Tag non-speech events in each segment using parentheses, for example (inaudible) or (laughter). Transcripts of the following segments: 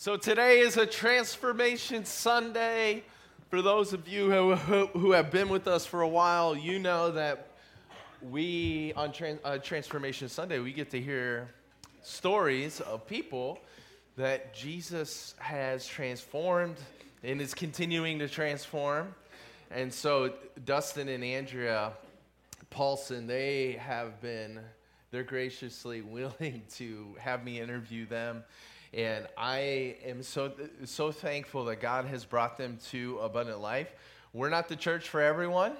So today is a transformation Sunday. For those of you who, who, who have been with us for a while, you know that we, on uh, Transformation Sunday, we get to hear stories of people that Jesus has transformed and is continuing to transform. And so Dustin and Andrea Paulson, they have been, they're graciously (laughs) willing to have me interview them. And I am so, so thankful that God has brought them to Abundant Life. We're not the church for everyone,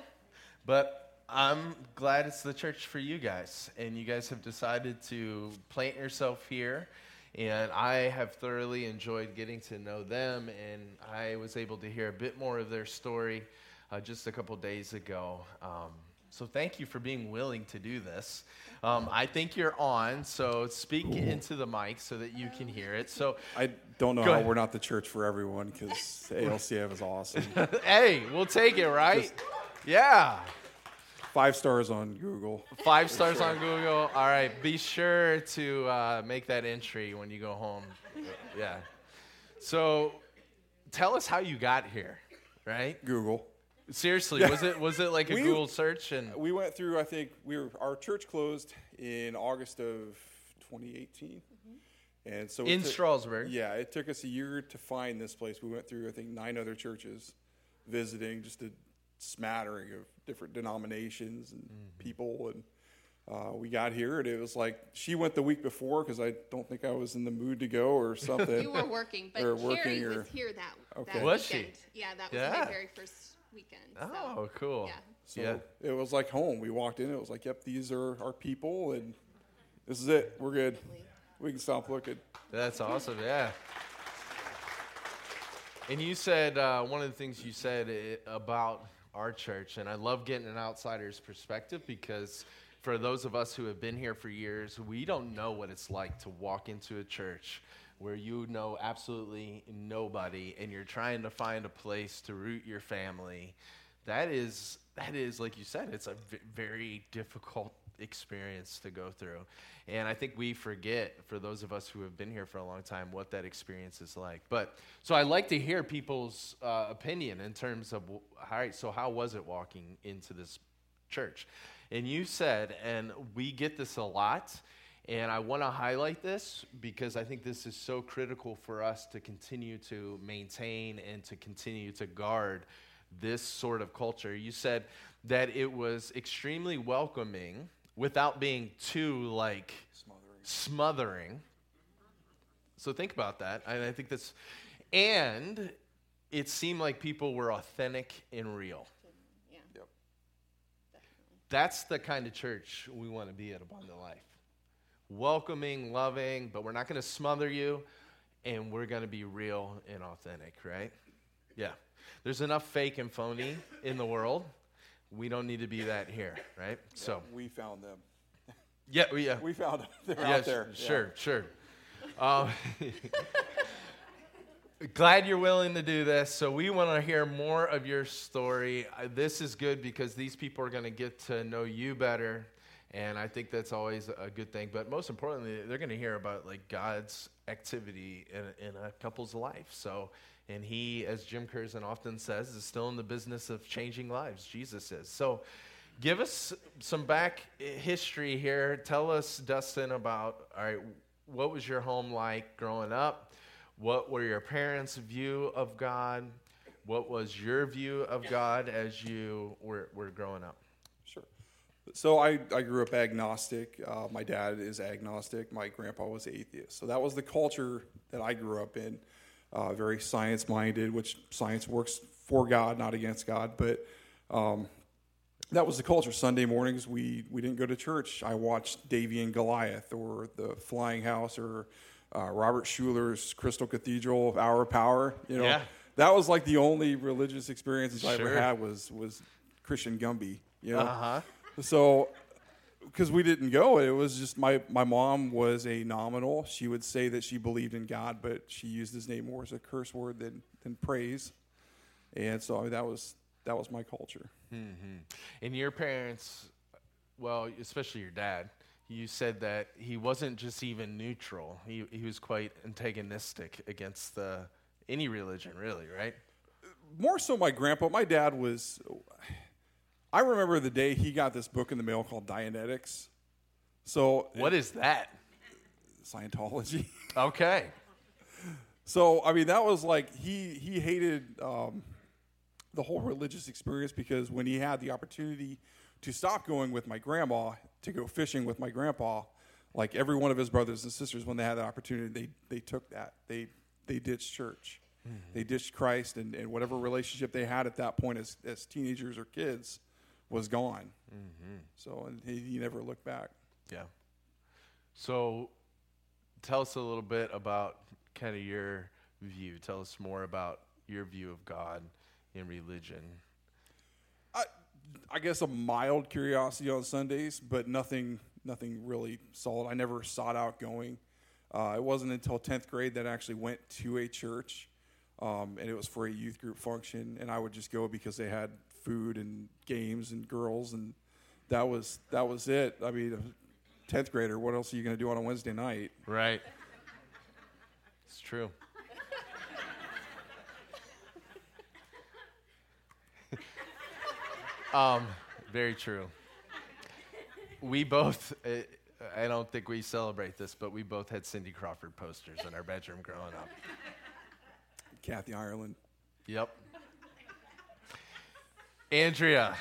but I'm glad it's the church for you guys. And you guys have decided to plant yourself here. And I have thoroughly enjoyed getting to know them. And I was able to hear a bit more of their story uh, just a couple days ago. Um, so thank you for being willing to do this. Um, I think you're on, so speak into the mic so that you can hear it. So I don't know how ahead. we're not the church for everyone because ALCF is awesome. (laughs) hey, we'll take it, right? yeah. Five stars on Google. Five stars on Google. All right. Be sure to uh, make that entry when you go home. (laughs) Yeah. So tell us how you got here, right? Google. Seriously, was it was it like a (laughs) We- Google search and We went through. I think we were our church closed in August of 2018, and so it in took- Strasburg? Yeah, it took us a year to find this place. We went through I think nine other churches, visiting just a smattering of different denominations and Mm-hmm. people and. Uh, we got here and it was like she went the week before because I don't think I was in the mood to go or (laughs) something. You were working, but Or Carrie working or- was here that, Okay. that Was she? Yeah, that was Yeah. my very first weekend. So, Oh, cool. Yeah. So Yeah. it was like home. We walked in, it was like, yep, these are our people, and this is it. We're good. We can stop looking. That's awesome. Yeah. And you said uh, one of the things you said about our church, and I love getting an outsider's perspective because for those of us who have been here for years, we don't know what it's like to walk into a church where you know absolutely nobody and you're trying to find a place to root your family. That is that is like you said, it's a v- very difficult experience to go through. And I think we forget, for those of us who have been here for a long time, what that experience is like. But so I like to hear people's uh, opinion in terms of, all right, so how was it walking into this church? And you said, and we get this a lot, and I want to highlight this because I think this is so critical for us to continue to maintain and to continue to guard this sort of culture. You said that it was extremely welcoming without being too like Smothering. smothering. So think about that. And I think that's, and it seemed like people were authentic and real. Yeah. Yep. That's the kind of church we want to be at Abundant Life. Welcoming, loving, but we're not going to smother you, and we're going to be real and authentic, right? Yeah. There's enough fake and phony in the world. We don't need to be that here, right? So, We found them. yeah, we, yeah. We found them. They're Yeah, out there. Sure, sure. Um, (laughs) glad you're willing to do this. So we want to hear more of your story. Uh, This is good because these people are going to get to know you better, and I think that's always a good thing. But most importantly, they're going to hear about like God's activity in, in a couple's life. So. And he, as Jim Curzon often says, is still in the business of changing lives. Jesus is. So, give us some back history here. Tell us, Dustin, about all right, what was your home like growing up? What were your parents' view of God? What was your view of God as you were, were growing up? Sure. So I, I grew up agnostic. Uh, my dad is agnostic. My grandpa was atheist. So that was the culture that I grew up in. Uh, very science minded, which science works for God, not against God. But um, that was the culture. Sunday mornings, we, we didn't go to church. I watched Davey and Goliath or The Flying House or uh, Robert Schuller's Crystal Cathedral, of Power. You know, Yeah. that was like the only religious experiences I ever had was was Christian Gumby. You know, Uh huh. So because we didn't go, it was just my my mom was a nominal. She would say that she believed in God, but she used His name more as a curse word than than praise. And so I mean, that was that was my culture. hmm And your parents, well, especially your dad, you said that he wasn't just even neutral. He, he was quite antagonistic against the, any religion, really, right? More so, my grandpa. My dad was. I remember the day he got this book in the mail called Dianetics. So What is that? Scientology? (laughs) Okay. So I mean, that was like he he hated um, the whole religious experience because when he had the opportunity to stop going with my grandma to go fishing with my grandpa, like every one of his brothers and sisters, when they had that opportunity, they they took that they they ditched church, they ditched Christ, and, and whatever relationship they had at that point as as teenagers or kids was gone. So and he, he never looked back. Yeah. So tell us a little bit about kind of your view. Tell us more about your view of God in religion. I, I guess a mild curiosity on Sundays, but nothing, nothing really solid. I never sought out going. Uh, it wasn't until tenth grade that I actually went to a church, um, and it was for a youth group function, and I would just go because they had food and games and girls, and that was that was it. I mean, a tenth grader, what else are you going to do on a Wednesday night? Right. It's true. um, very true. We both, uh, I don't think we celebrate this, but we both had Cindy Crawford posters in our bedroom growing up. Kathy Ireland. Yep. Andrea,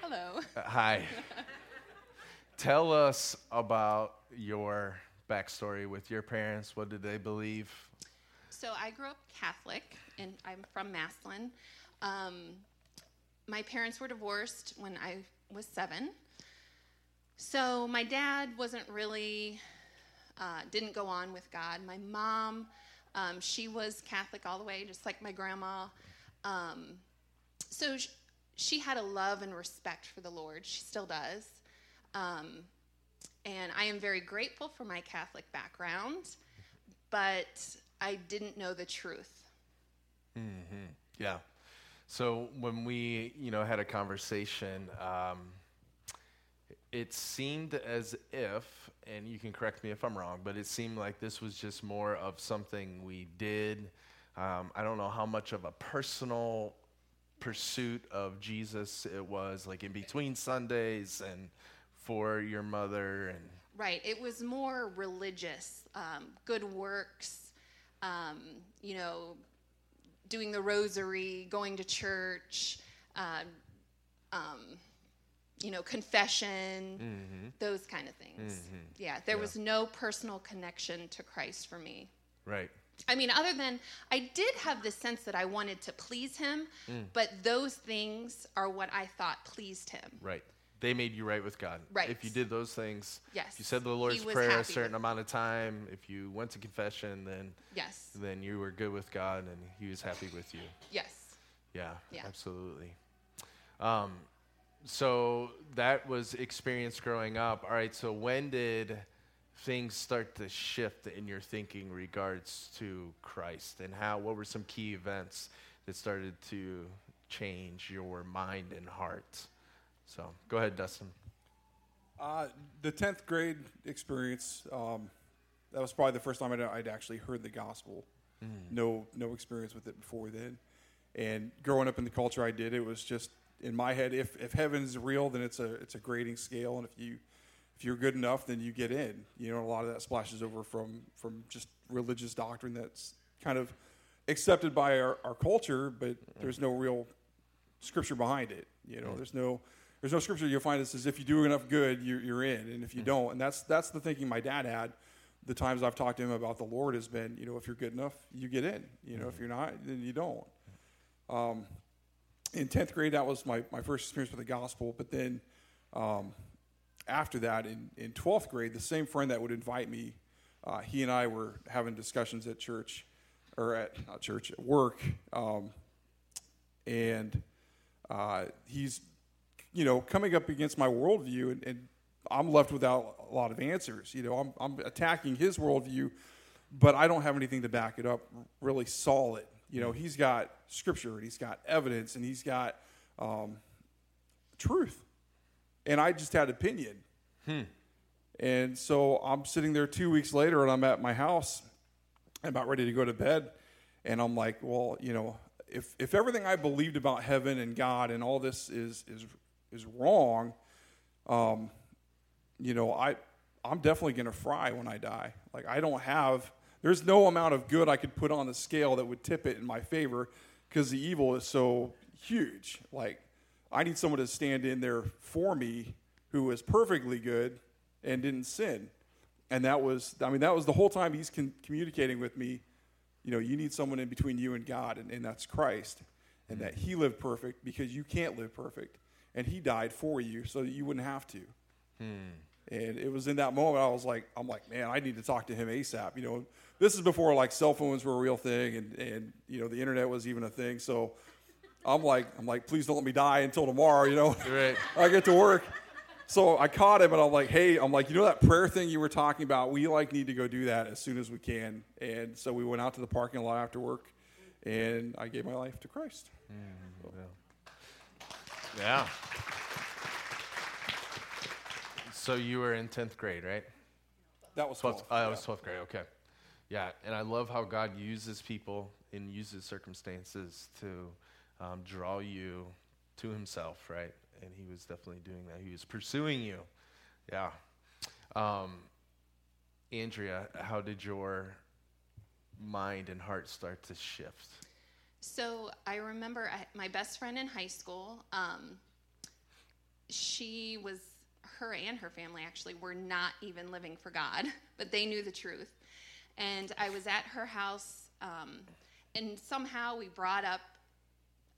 Hello. uh, hi. Tell us about your backstory with your parents. What did they believe? So I grew up Catholic, and I'm from Massillon. Um, my parents were divorced when I was seven. So my dad wasn't really, uh, didn't go on with God. My mom, um, she was Catholic all the way, just like my grandma. Um, so sh- she had a love and respect for the Lord. She still does. Um, and I am very grateful for my Catholic background, but I didn't know the truth. Yeah. So when we, you know, had a conversation, um, it seemed as if, and you can correct me if I'm wrong, but it seemed like this was just more of something we did. Um, I don't know how much of a personal pursuit of Jesus it was, like in between Sundays and for your mother and Right. It was more religious, um, good works, um, you know, doing the rosary, going to church, um, um, you know, confession, those kind of things. Yeah, there was no personal connection to Christ for me. right. I mean, other than I did have the sense that I wanted to please him, but those things are what I thought pleased him. Right. They made you right with God. Right. If you did those things, Yes. if you said the Lord's Prayer a certain amount of time, if you went to confession, then Yes. then you were good with God and He was happy with you. Yes. Yeah, Yeah. absolutely. Um, so that was experience growing up. All right. So when did things start to shift in your thinking regards to Christ, and how? What were some key events that started to change your mind and heart? So go ahead, Dustin. Uh, the tenth grade experience. Um, that was probably the first time I'd, I'd actually heard the gospel. No, no experience with it before then. And growing up in the culture I did, it was just in my head. If if heaven's real, then it's a it's a grading scale, and if you if you're good enough, then you get in. You know, a lot of that splashes over from from just religious doctrine that's kind of accepted by our, our culture, but there's no real scripture behind it. You know, there's no there's no scripture you'll find that says if you do enough good, you're, you're in, and if you don't, and that's that's the thinking my dad had. The times I've talked to him about the Lord has been, you know, if you're good enough, you get in. You know, if you're not, then you don't. Um, in tenth grade, that was my, my first experience with the gospel. But then um, after that, in in twelfth grade, the same friend that would invite me, uh, he and I were having discussions at church, or at not church, at work, um, and uh, he's you know coming up against my worldview, and, and I'm left without a lot of answers. You know, I'm I'm attacking his worldview, but I don't have anything to back it up really solid. You know, he's got scripture, and he's got evidence, and he's got um, truth, and I just had opinion. And so I'm sitting there two weeks later, and I'm at my house, about ready to go to bed, and I'm like, well, you know, if if everything I believed about heaven and God and all this is is is wrong, um, you know, I I'm definitely going to fry when I die. Like I don't have there's no amount of good I could put on the scale that would tip it in my favor because the evil is so huge. Like I need someone to stand in there for me who is perfectly good and didn't sin. And that was I mean that was the whole time he's con- communicating with me, you know, you need someone in between you and God and, and that's Christ. And that he lived perfect because you can't live perfect. And he died for you so that you wouldn't have to. Hmm. And it was in that moment I was like, I'm like, man, I need to talk to him ASAP. You know, this is before like cell phones were a real thing and, and you know, the internet was even a thing. So I'm like, I'm like, please don't let me die until tomorrow, you know. (laughs) Right. (laughs) I get to work. So I caught him and I'm like, hey, I'm like, you know that prayer thing you were talking about? We like need to go do that as soon as we can. And so we went out to the parking lot after work and I gave my life to Christ. Yeah. So you were in 10th grade, right? That was 12th, 12th. uh, I yeah. was 12th grade, okay. Yeah, and I love how God uses people and uses circumstances to um, draw you to Himself, right? And He was definitely doing that. He was pursuing you. Yeah. Um, Andrea, how did your mind and heart start to shift? So I remember I, my best friend in high school. Um, she was, her and her family actually were not even living for God, (laughs) but they knew the truth. And I was at her house, um, and somehow we brought up,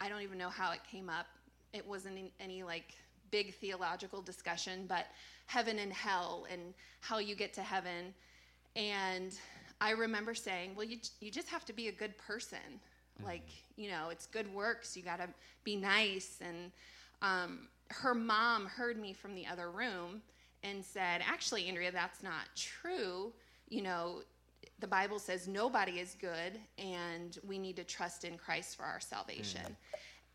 I don't even know how it came up. It wasn't in any like big theological discussion, but heaven and hell and how you get to heaven. And I remember saying, well, you, you just have to be a good person. Like, you know, it's good works. You got to be nice. And um, her mom heard me from the other room and said, actually, Andrea, that's not true. You know, the Bible says nobody is good, and we need to trust in Christ for our salvation. Hmm.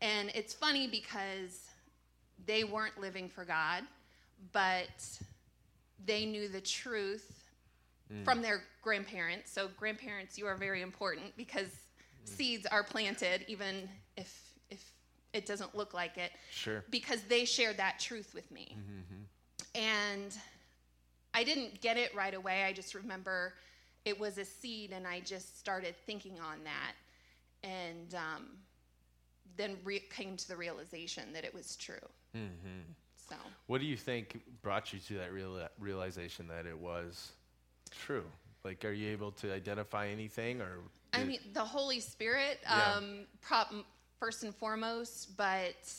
And it's funny because they weren't living for God, but they knew the truth hmm. from their grandparents. So, grandparents, you are very important because hmm. seeds are planted, even if if it doesn't look like it. Sure. Because they shared that truth with me, mm-hmm, mm-hmm. and I didn't get it right away. I just remember it was a seed, and I just started thinking on that, and um, then re- came to the realization that it was true. So. What do you think brought you to that real, realization that it was true? Like, are you able to identify anything, or I mean, the Holy Spirit, Yeah. um, prop, first and foremost, but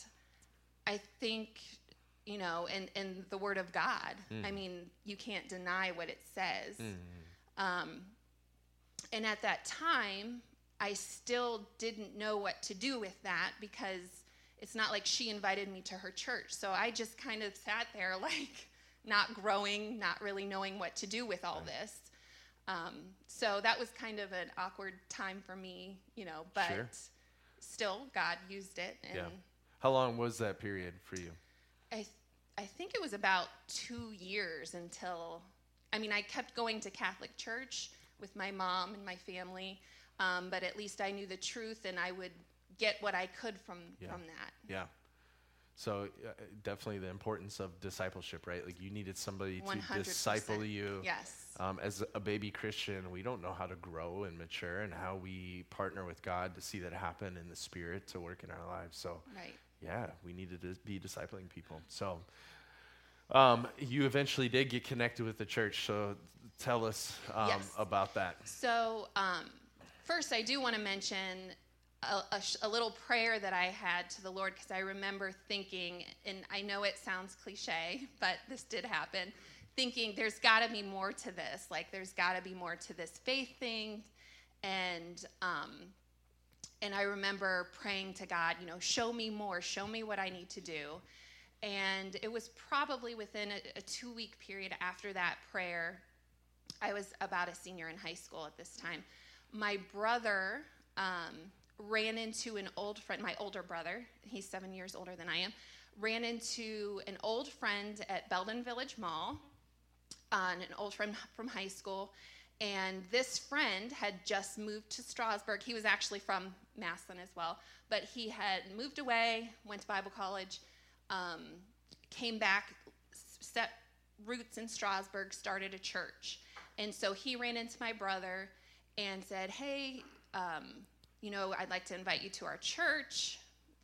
I think, you know, and, and the Word of God. I mean, you can't deny what it says. Um, and at that time, I still didn't know what to do with that because it's not like she invited me to her church. So I just kind of sat there, (laughs) like, not growing, not really knowing what to do with all this. Um, so that was kind of an awkward time for me, you know, but Sure. still, God used it. And yeah? How long was that period for you? I, th- I think it was about two years until, I mean, I kept going to Catholic church with my mom and my family, um, but at least I knew the truth and I would get what I could from, Yeah. from that. Yeah. So uh, definitely the importance of discipleship, right? Like you needed somebody to 100%. disciple you. Yes. Um, as a baby Christian, we don't know how to grow and mature, and how we partner with God to see that happen in the Spirit to work in our lives. So Right. yeah, we needed to be discipling people. So um, you eventually did get connected with the church. So tell us um, Yes. about that. So, um, first, I do want to mention a, a, sh- a little prayer that I had to the Lord because I remember thinking, and I know it sounds cliche, but this did happen, thinking there's got to be more to this. Like, there's got to be more to this faith thing. And, um, and I remember praying to God, you know, show me more, show me what I need to do. And it was probably within a, a two week period after that prayer I was about a senior in high school at this time. My brother um, ran into an old friend, my older brother, he's seven years older than I am, ran into an old friend at Belden Village Mall, uh, an old friend from high school. And this friend had just moved to Strasburg. He was actually from Massillon as well, but he had moved away, went to Bible college, um, came back, set roots in Strasburg, started a church. And so he ran into my brother and said, Hey, um, you know, I'd like to invite you to our church.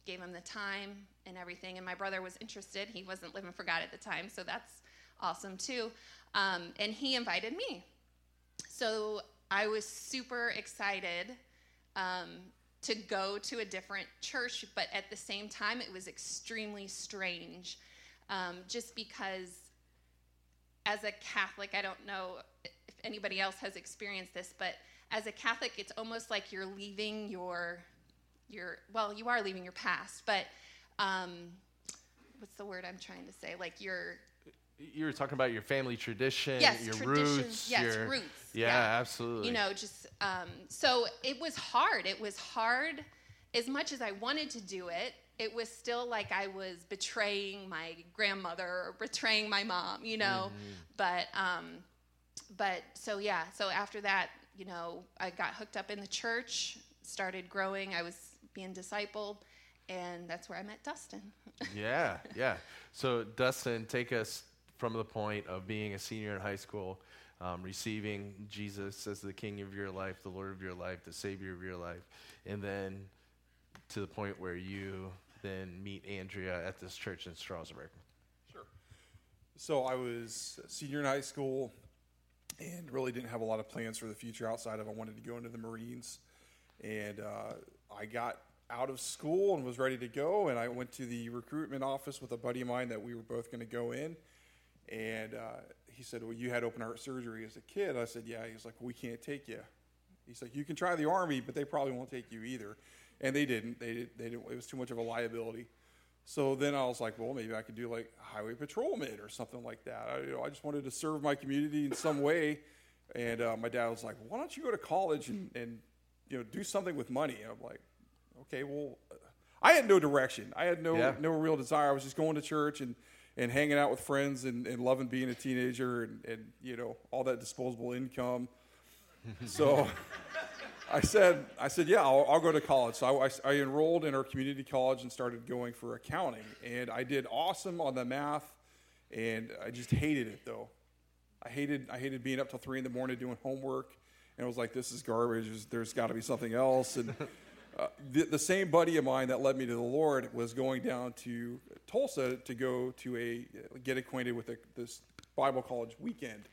Gave him the time and everything. And my brother was interested. He wasn't living for God at the time, so that's awesome too. Um, and he invited me. So I was super excited um, to go to a different church, but at the same time, it was extremely strange um, just because as a Catholic, I don't know if anybody else has experienced this, but as a Catholic, it's almost like you're leaving your, your well, you are leaving your past, but um, what's the word I'm trying to say? Like you're. You were talking about your family tradition, yes, your roots. Yes, your, roots. Yeah, yeah, absolutely. You know, just um, so it was hard. It was hard as much as I wanted to do it it was still like I was betraying my grandmother or betraying my mom, you know. Mm-hmm. But um, but so yeah, so after that, you know, I got hooked up in the church, started growing. I was being discipled, and that's where I met Dustin. (laughs) yeah, yeah. So Dustin, take us from the point of being a senior in high school. Um, receiving Jesus as the King of your life, the Lord of your life, the Savior of your life, and then to the point where you then meet Andrea at this church in Strasburg. Sure. So I was senior in high school and really didn't have a lot of plans for the future outside of I wanted to go into the Marines. And uh, I got out of school and was ready to go. And I went to the recruitment office with a buddy of mine that we were both going to go in. And uh, he said, Well, you had open heart surgery as a kid. I said, Yeah. He's like, well, We can't take you. He's like, You can try the Army, but they probably won't take you either and they didn't. They did. They didn't. It was too much of a liability. So then I was like, well, maybe I could do like highway patrolman or something like that. I, you know, I just wanted to serve my community in some way. And uh, my dad was like, why don't you go to college and, and you know do something with money? And I'm like, okay, well, I had no direction. I had no yeah. no real desire. I was just going to church and and hanging out with friends and, and loving being a teenager and, and you know all that disposable income. so (laughs) I said, I said, yeah, I'll, I'll go to college. So I, I, enrolled in our community college and started going for accounting. And I did awesome on the math, and I just hated it though. I hated, I hated being up till three in the morning doing homework, and I was like, this is garbage. There's, there's got to be something else. And uh, the, the same buddy of mine that led me to the Lord was going down to Tulsa to go to a get acquainted with a, this Bible college weekend.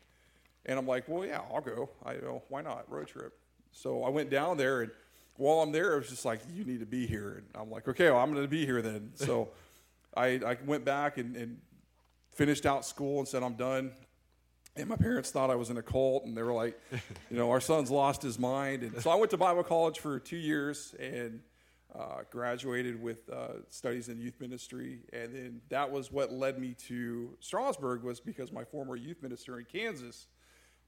And I'm like, well, yeah, I'll go. I you know why not road trip. So I went down there, and while I'm there, it was just like, you need to be here. And I'm like, okay, well, I'm going to be here then. So (laughs) I, I went back and, and finished out school and said, I'm done. And my parents thought I was in a cult, and they were like, (laughs) you know, our son's lost his mind. And so I went to Bible college for two years and uh, graduated with uh, studies in youth ministry. And then that was what led me to Strasburg was because my former youth minister in Kansas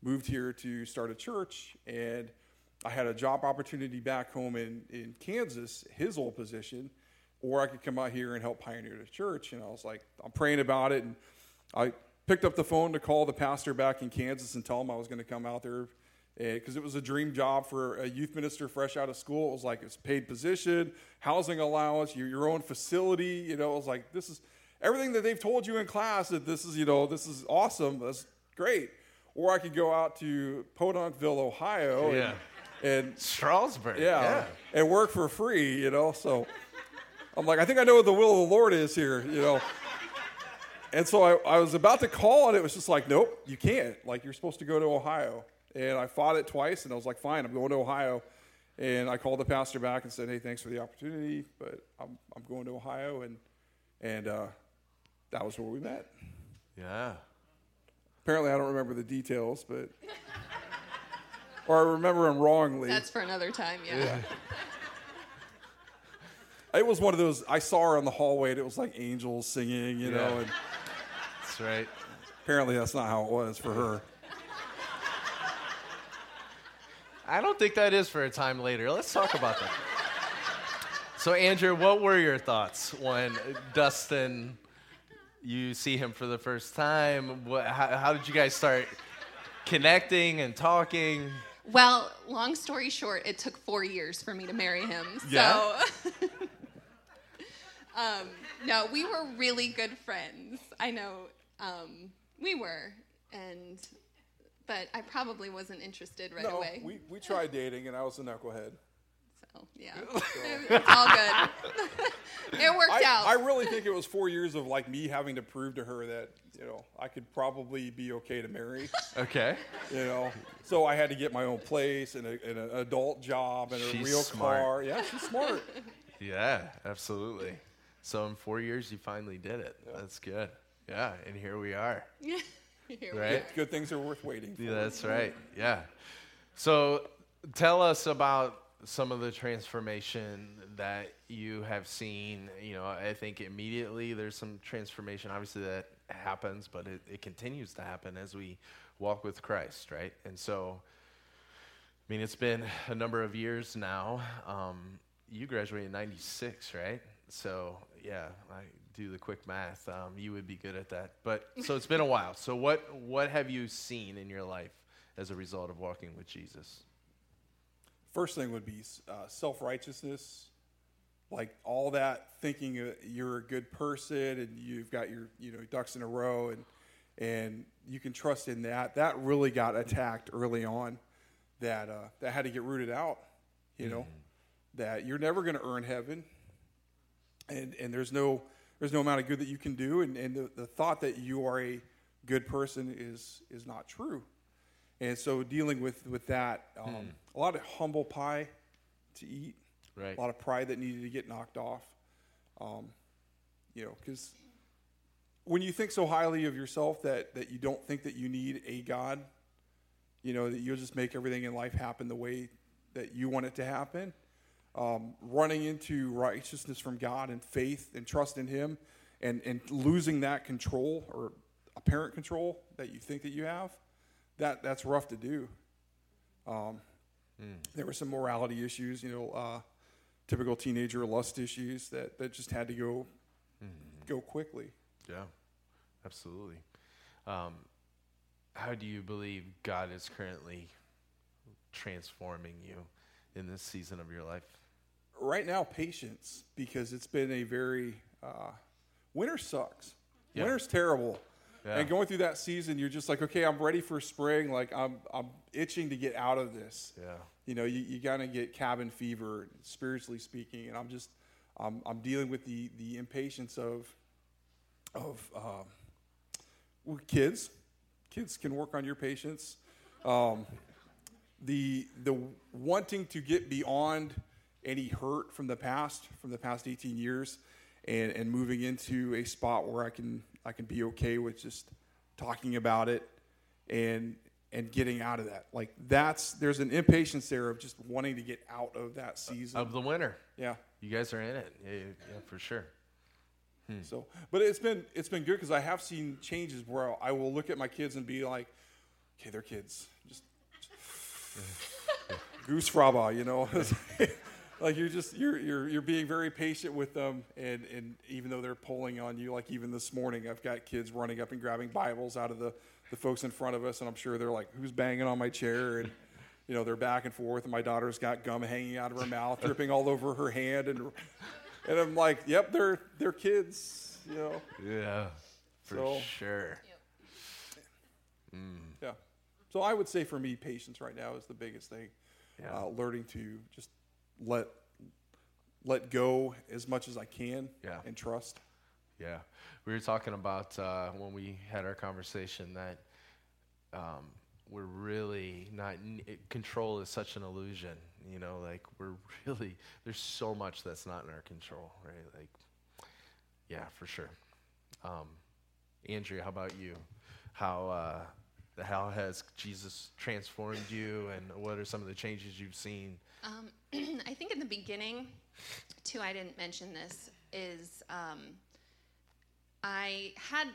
moved here to start a church. And I had a job opportunity back home in, in Kansas, his old position, or I could come out here and help pioneer the church. And I was like, I'm praying about it. And I picked up the phone to call the pastor back in Kansas and tell him I was going to come out there eh, because it was a dream job for a youth minister fresh out of school. It was like it's paid position, housing allowance, your, your own facility. You know, it was like this is everything that they've told you in class that this is you know this is awesome. That's great. Or I could go out to Podunkville, Ohio. Yeah. And, and Strasburg. Yeah, yeah, and work for free, you know. So I'm like, I think I know what the will of the Lord is here, you know. And so I, I was about to call, and it was just like, nope, you can't. Like, you're supposed to go to Ohio. And I fought it twice, and I was like, fine, I'm going to Ohio. And I called the pastor back and said, hey, thanks for the opportunity, but I'm, I'm going to Ohio. And, and uh, that was where we met. Yeah. Apparently, I don't remember the details, but (laughs) or I remember him wrongly. That's for another time, yeah. yeah. (laughs) It was one of those. I saw her in the hallway, and it was like angels singing, you yeah. know. And that's right. Apparently, that's not how it was for her. I don't think that is for a time later. Let's talk about that. So, Andrew, what were your thoughts when Dustin, you see him for the first time? What, how, how did you guys start connecting and talking? Well, long story short, it took four years for me to marry him. Yeah? So, (laughs) um, no, we were really good friends. I know um, we were, and but I probably wasn't interested right no, away. we, we tried dating, and I was a knucklehead. so yeah, (laughs) it's all good. (laughs) it worked I, out. I really think it was four years of like me having to prove to her that you know I could probably be okay to marry. (laughs) Okay. You know, so I had to get my own place and, a, and an adult job and a real smart. car. Yeah, she's smart. Yeah, absolutely. So, in four years, you finally did it. That's good. Yeah, and here we are. (laughs) Here we Right? Good things are worth waiting for. Yeah, that's right. Yeah. So tell us about some of the transformation that you have seen. You know, I think immediately there's some transformation, obviously, that happens, but it, it continues to happen as we walk with Christ, right? And so, I mean, it's been a number of years now. Um, you graduated in 96, right? So, yeah, I do the quick math. Um, you would be good at that. But so it's been a while. So, what, what have you seen in your life as a result of walking with Jesus? First thing would be uh, self righteousness, like all that thinking uh, you're a good person and you've got your you know ducks in a row and and you can trust in that. That really got attacked early on. That uh, that had to get rooted out. You know that you're never going to earn heaven, and and there's no there's no amount of good that you can do, and and the, the thought that you are a good person is is not true. And so dealing with with that, um, a lot of humble pie to eat, Right. a lot of pride that needed to get knocked off. Um, you know, because when you think so highly of yourself that that you don't think that you need a God, you know that you'll just make everything in life happen the way that you want it to happen. Um, running into righteousness from God and faith and trust in Him, and and losing that control or apparent control that you think that you have, that that's rough to do. Um, There were some morality issues, you know, uh, typical teenager lust issues that, that just had to go go quickly. Yeah, absolutely. Um, how do you believe God is currently transforming you in this season of your life? Right now, patience because it's been a very uh, winter sucks. Yeah. Winter's terrible. Yeah. And going through that season, you're just like, okay, I'm ready for spring. Like I'm, I'm itching to get out of this. Yeah. You know, you, you gotta get cabin fever, spiritually speaking. And I'm just, I'm, I'm dealing with the, the impatience of, of um, well, kids. Kids can work on your patience. Um, the the wanting to get beyond any hurt from the past, from the past 18 years, and, and moving into a spot where I can I can be okay with just talking about it and and getting out of that. Like that's there's an impatience there of just wanting to get out of that season. Of the winter. yeah. You guys are in it. Yeah, yeah, for sure. Hmm. So, but it's been it's been good because I have seen changes where I will look at my kids and be like, okay, they're kids, just, (laughs) goosfraba, you know. (laughs) like you're just you're you're you're being very patient with them, and and even though they're pulling on you, like even this morning, I've got kids running up and grabbing Bibles out of the the folks in front of us, and I'm sure they're like, who's banging on my chair and. You know, they're back and forth, and my daughter's got gum hanging out of her mouth, dripping all over her hand, and and I'm like, yep, they're they're kids, you know. Yeah, for So- sure. Yeah. So I would say for me, patience right now is the biggest thing. Yeah. Uh, learning to just let let go as much as I can Yeah. and trust. Yeah, we were talking about uh, when we had our conversation that um, we're really not it, control is such an illusion. You know, like we're (laughs) really there's so much that's not in our control, right? Like, yeah, for sure. Um, Andrea, how about you? How uh, how has Jesus transformed you, and what are some of the changes you've seen? Um, (clears throat) I think in the beginning, too, I didn't mention this, is um, I had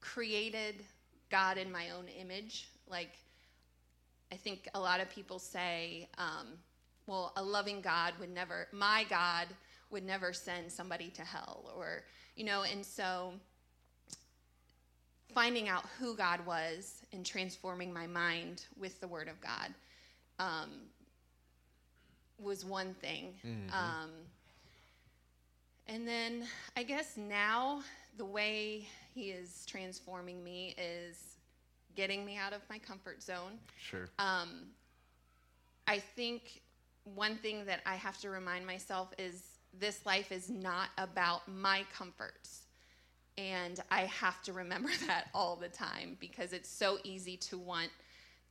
created God in my own image. Like, I think a lot of people say, um, well, a loving God would never, my God would never send somebody to hell or, you know, and so finding out who God was and transforming my mind with the Word of God um, was one thing. Um, and then I guess now the way He is transforming me is getting me out of my comfort zone. Sure. Um, I think one thing that I have to remind myself is this life is not about my comforts. And I have to remember (laughs) that all the time because it's so easy to want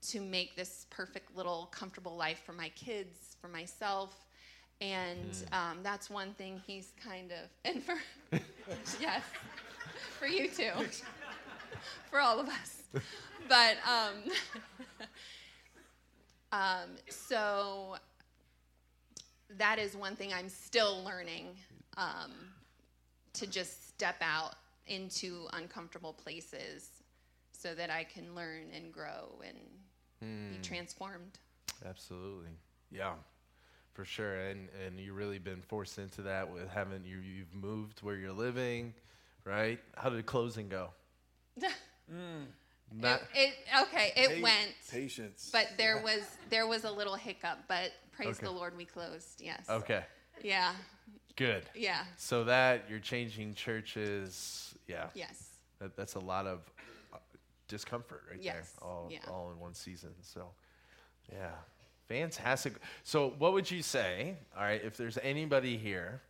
to make this perfect little comfortable life for my kids, for myself. And um, that's one thing he's kind of, (laughs) and for, (laughs) yes, for you too, (laughs) for all of us. But, um, um, so that is one thing I'm still learning um, to just step out into uncomfortable places so that I can learn and grow and Hmm. be transformed. Absolutely. Yeah. For sure. And and you really been forced into that with having you you've moved where you're living, right? How did closing go? (laughs) Not it, it okay, it Pa- went, patience. but there (laughs) was there was a little hiccup. But praise Okay. the Lord, we closed. Yes. okay. Yeah. Good. Yeah. So that you're changing churches, yeah. Yes. That, that's a lot of uh, discomfort right Yes, there, all, yeah. all in one season. So, yeah, fantastic. So, what would you say, all right, if there's anybody here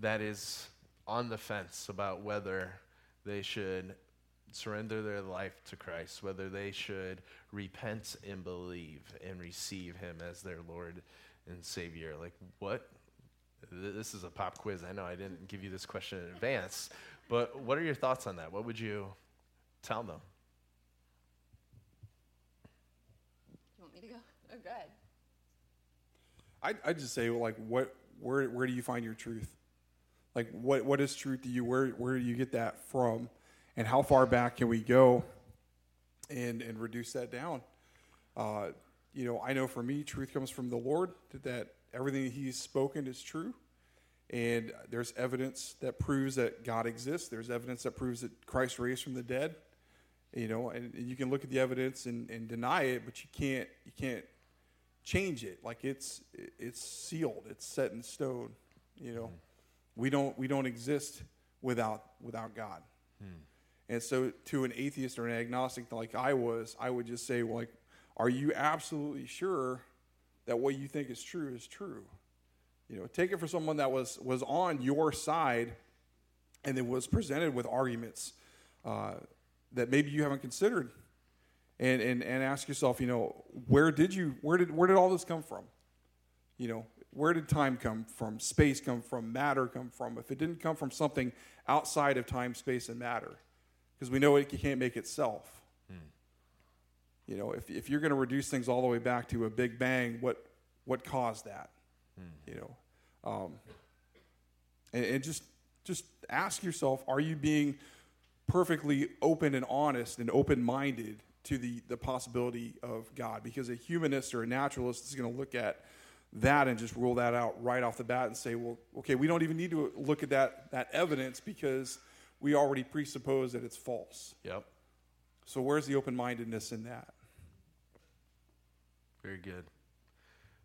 that is on the fence about whether they should surrender their life to Christ, whether they should repent and believe and receive Him as their Lord and Savior, like what? This is a pop quiz. I know I didn't give you this question in advance, but what are your thoughts on that? What would you tell them? You want me to go? Oh, good. I I just say like what where where do you find your truth? Like what what is truth to you? Where where do you get that from? And how far back can we go and and reduce that down? Uh, you know, I know for me, truth comes from the Lord. That, that everything He's spoken is true, and there's evidence that proves that God exists. There's evidence that proves that Christ raised from the dead. You know, and, and you can look at the evidence and, and deny it, but you can't you can't change it. Like it's it's sealed. It's set in stone you know? We don't we don't exist without without god. And so to an atheist or an agnostic like i was i would just say well, like are you absolutely sure that what you think is true is true? You know take it for someone that was was on your side and then was presented with arguments uh, that maybe you haven't considered and, and, and ask yourself, you know, where did you where did where did all this come from? You know, where did time come from? Space come from? Matter come from? If it didn't come from something outside of time, space, and matter, because we know it can't make itself. You know, if, if you're going to reduce things all the way back to a big bang, what what caused that? You know, um, and, and just just ask yourself: Are you being perfectly open and honest and open minded to the, the possibility of God. Because a humanist or a naturalist is going to look at that and just rule that out right off the bat and say, well, okay, we don't even need to look at that, that evidence because we already presuppose that it's false. Yep. So where's the open mindedness in that? Very good.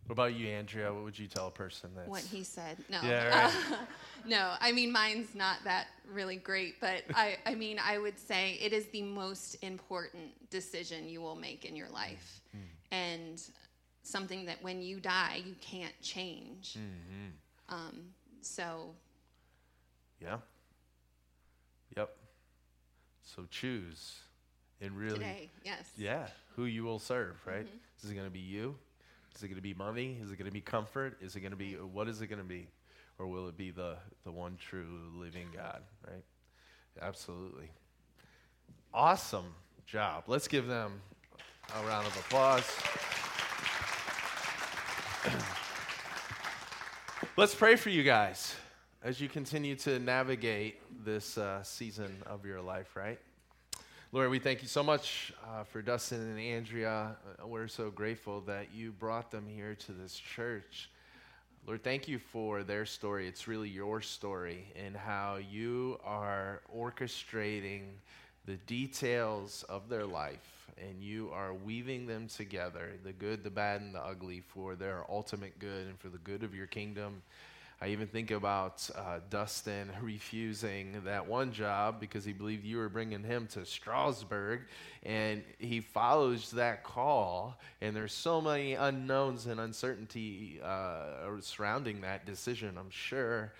What about you, Andrea? What would you tell a person that? What he said. No. Yeah, (laughs) right. no, I mean, mine's not that really great, but (laughs) I, I mean, I would say it is the most important decision you will make in your life. And something that when you die, you can't change. Hmm. Um, so, Yeah. Yep. So choose and really today, yes. Yeah, who you will serve, right? This is it going to be you? Is it going to be money? Is it going to be comfort? Is it going to be what is it going to be? Or will it be the the one true living God, right? Absolutely. Awesome job. Let's give them a round of applause. (clears throat) Let's pray for you guys as you continue to navigate this uh, season of your life, right? Lord, we thank you so much uh, for Dustin and Andrea. Uh, we're so grateful that you brought them here to this church. Lord, thank you for their story. It's really your story and how you are orchestrating the details of their life and you are weaving them together, the good, the bad, and the ugly, for their ultimate good and for the good of your kingdom. I even think about uh, Dustin refusing that one job because he believed you were bringing him to Strasburg, and he follows that call. And there's so many unknowns and uncertainty uh, surrounding that decision, I'm sure.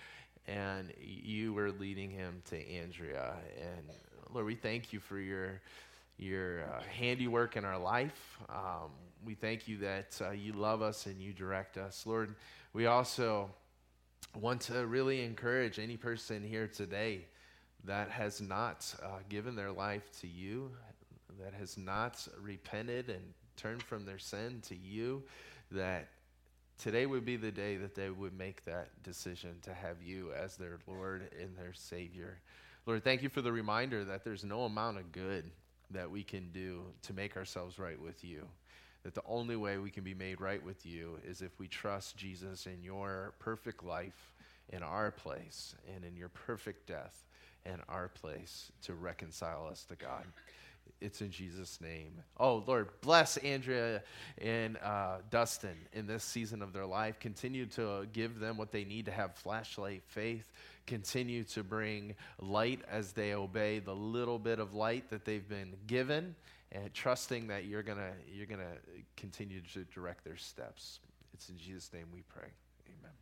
And you were leading him to Andrea. And Lord, we thank you for your your uh, handiwork in our life. Um, we thank you that uh, you love us and you direct us, Lord. We also want to really encourage any person here today that has not uh, given their life to you, that has not repented and turned from their sin to you, that today would be the day that they would make that decision to have you as their Lord and their Savior. Lord, thank you for the reminder that there's no amount of good that we can do to make ourselves right with you that the only way we can be made right with you is if we trust Jesus in your perfect life in our place and in your perfect death in our place to reconcile us to God. It's in Jesus' name. Oh, Lord, bless Andrea and uh, Dustin in this season of their life. Continue to give them what they need to have flashlight faith. Continue to bring light as they obey the little bit of light that they've been given and trusting that you're going to you're going to continue to direct their steps. It's in Jesus' name we pray. Amen.